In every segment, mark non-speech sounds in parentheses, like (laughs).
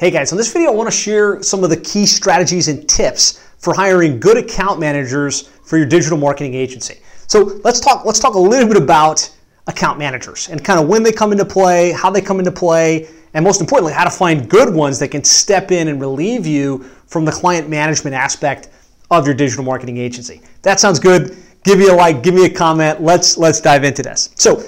Hey guys, in this video I want to share some of the key strategies and tips for hiring good account managers for your digital marketing agency. So let's talk let's talk a little bit about account managers and kind of when they come into play, how they come into play, and most importantly, how to find good ones that can step in and relieve you from the client management aspect of your digital marketing agency. That sounds good. Give me a like, give me a comment. Let's let's dive into this. So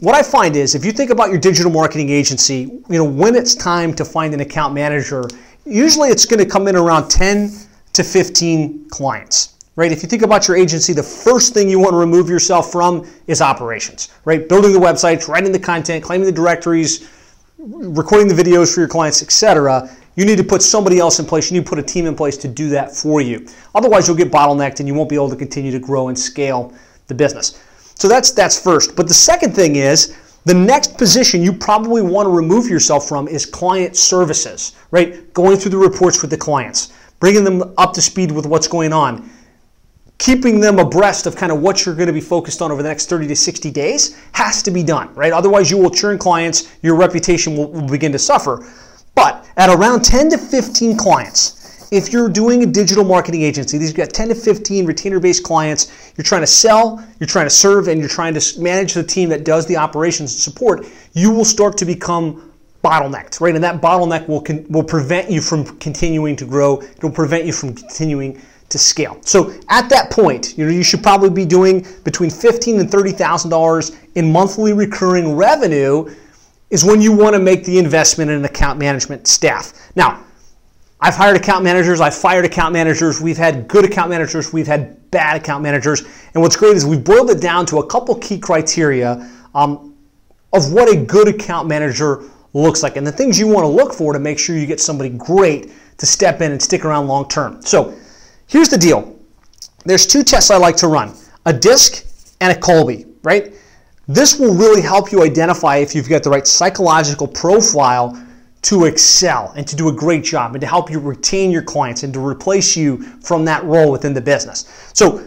what I find is if you think about your digital marketing agency, you know, when it's time to find an account manager, usually it's going to come in around 10 to 15 clients. Right? If you think about your agency, the first thing you want to remove yourself from is operations, right? Building the websites, writing the content, claiming the directories, recording the videos for your clients, etc. You need to put somebody else in place. You need to put a team in place to do that for you. Otherwise, you'll get bottlenecked and you won't be able to continue to grow and scale the business. So that's that's first. But the second thing is the next position you probably want to remove yourself from is client services, right? Going through the reports with the clients, bringing them up to speed with what's going on, keeping them abreast of kind of what you're going to be focused on over the next 30 to 60 days has to be done, right? Otherwise, you will churn clients, your reputation will, will begin to suffer. But at around 10 to 15 clients, if you're doing a digital marketing agency, these got 10 to 15 retainer-based clients, you're trying to sell, you're trying to serve, and you're trying to manage the team that does the operations and support, you will start to become bottlenecked, right? And that bottleneck will con- will prevent you from continuing to grow. It'll prevent you from continuing to scale. So at that point, you know you should probably be doing between fifteen and thirty thousand dollars in monthly recurring revenue. Is when you want to make the investment in account management staff. Now, I've hired account managers, I've fired account managers, we've had good account managers, we've had bad account managers. And what's great is we've boiled it down to a couple key criteria um, of what a good account manager looks like and the things you want to look for to make sure you get somebody great to step in and stick around long term. So here's the deal there's two tests I like to run a DISC and a Kolbe, right? This will really help you identify if you've got the right psychological profile to excel and to do a great job and to help you retain your clients and to replace you from that role within the business. So,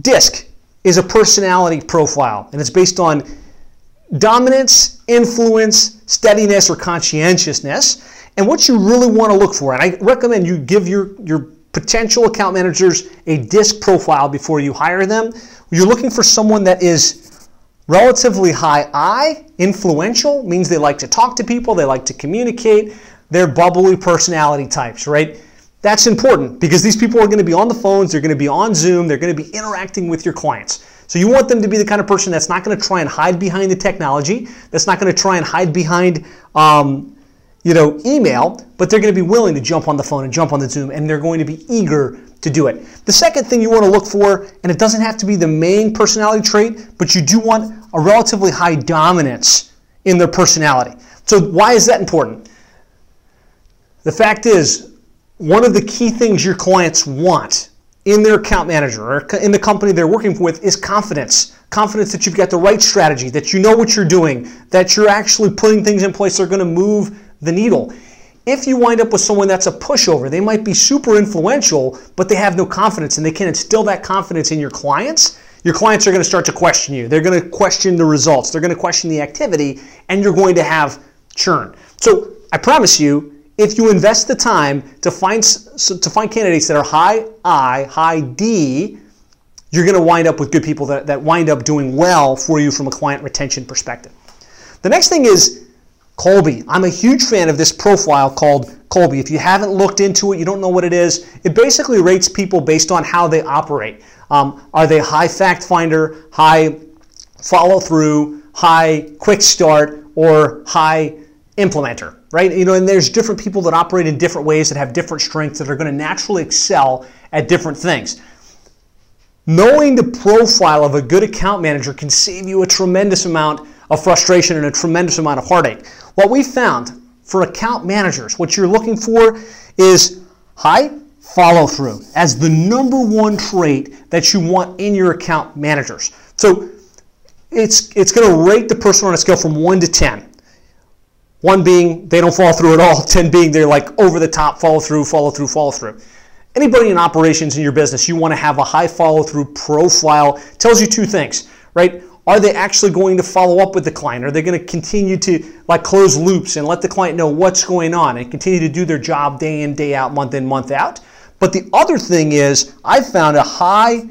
DISC is a personality profile and it's based on dominance, influence, steadiness, or conscientiousness. And what you really want to look for, and I recommend you give your, your potential account managers a DISC profile before you hire them. You're looking for someone that is Relatively high I, influential, means they like to talk to people, they like to communicate, they're bubbly personality types, right? That's important because these people are going to be on the phones, they're going to be on Zoom, they're going to be interacting with your clients. So you want them to be the kind of person that's not going to try and hide behind the technology, that's not going to try and hide behind, um, you know, email, but they're going to be willing to jump on the phone and jump on the Zoom, and they're going to be eager to do it. The second thing you want to look for, and it doesn't have to be the main personality trait, but you do want a relatively high dominance in their personality. So, why is that important? The fact is, one of the key things your clients want in their account manager or in the company they're working with is confidence. Confidence that you've got the right strategy, that you know what you're doing, that you're actually putting things in place that are going to move the needle. If you wind up with someone that's a pushover, they might be super influential, but they have no confidence and they can't instill that confidence in your clients, your clients are going to start to question you. They're going to question the results, they're going to question the activity, and you're going to have churn. So I promise you, if you invest the time to find to find candidates that are high I, high D, you're going to wind up with good people that, that wind up doing well for you from a client retention perspective. The next thing is Kolbe. I'm a huge fan of this profile called Kolbe. If you haven't looked into it, you don't know what it is, it basically rates people based on how they operate. Um, are they high fact finder, high follow through, high quick start, or high implementer, right? You know, and there's different people that operate in different ways that have different strengths that are going to naturally excel at different things. Knowing the profile of a good account manager can save you a tremendous amount of frustration and a tremendous amount of heartache. What we found for account managers, what you're looking for is high follow through as the number one trait that you want in your account managers. So it's, it's going to rate the person on a scale from 1 to 10. 1 being they don't follow through at all, (laughs) 10 being they're like over the top, follow through, follow through, follow through. Anybody in operations in your business, you want to have a high follow through profile. Tells you two things, right? Are they actually going to follow up with the client? Are they going to continue to like close loops and let the client know what's going on and continue to do their job day in, day out, month in, month out? But the other thing is, I've found a high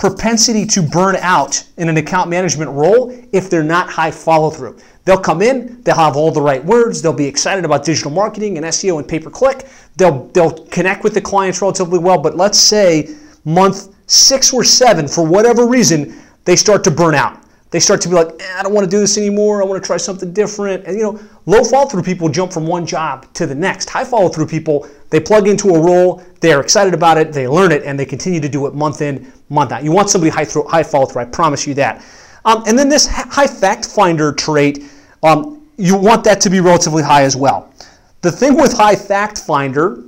propensity to burn out in an account management role if they're not high follow through. They'll come in, they'll have all the right words, they'll be excited about digital marketing and SEO and pay per click. They'll they'll connect with the clients relatively well, but let's say month 6 or 7 for whatever reason, they start to burn out. They start to be like, eh, I don't want to do this anymore. I want to try something different. And you know, low follow through people jump from one job to the next. High follow through people, they plug into a role, they're excited about it, they learn it, and they continue to do it month in, month out. You want somebody high, through, high follow through. I promise you that. Um, and then this high fact finder trait, um, you want that to be relatively high as well. The thing with high fact finder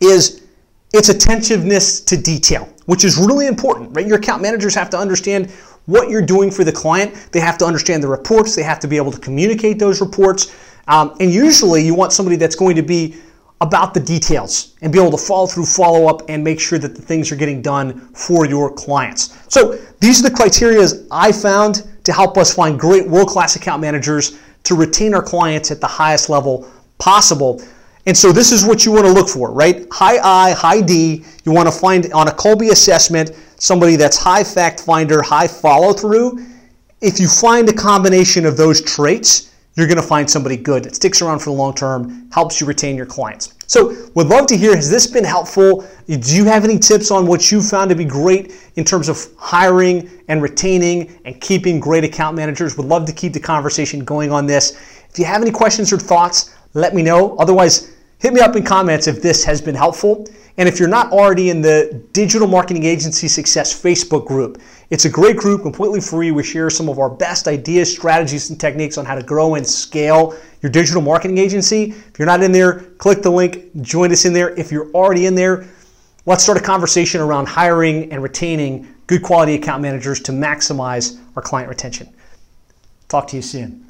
is its attentiveness to detail, which is really important, right? Your account managers have to understand what you're doing for the client. They have to understand the reports. They have to be able to communicate those reports. Um, and usually you want somebody that's going to be about the details and be able to follow through, follow up, and make sure that the things are getting done for your clients. So these are the criteria I found to help us find great world-class account managers to retain our clients at the highest level possible. And so this is what you want to look for, right? High I, high D. You want to find on a Kolbe assessment somebody that's high fact finder, high follow through. If you find a combination of those traits, you're going to find somebody good that sticks around for the long term, helps you retain your clients. So, would love to hear has this been helpful? Do you have any tips on what you found to be great in terms of hiring and retaining and keeping great account managers? Would love to keep the conversation going on this. If you have any questions or thoughts, let me know. Otherwise, Hit me up in comments if this has been helpful. And if you're not already in the Digital Marketing Agency Success Facebook group, it's a great group, completely free. We share some of our best ideas, strategies, and techniques on how to grow and scale your digital marketing agency. If you're not in there, click the link, join us in there. If you're already in there, let's start a conversation around hiring and retaining good quality account managers to maximize our client retention. Talk to you soon.